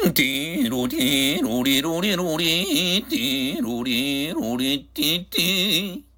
ティロリロリロリロリティロリロリティティ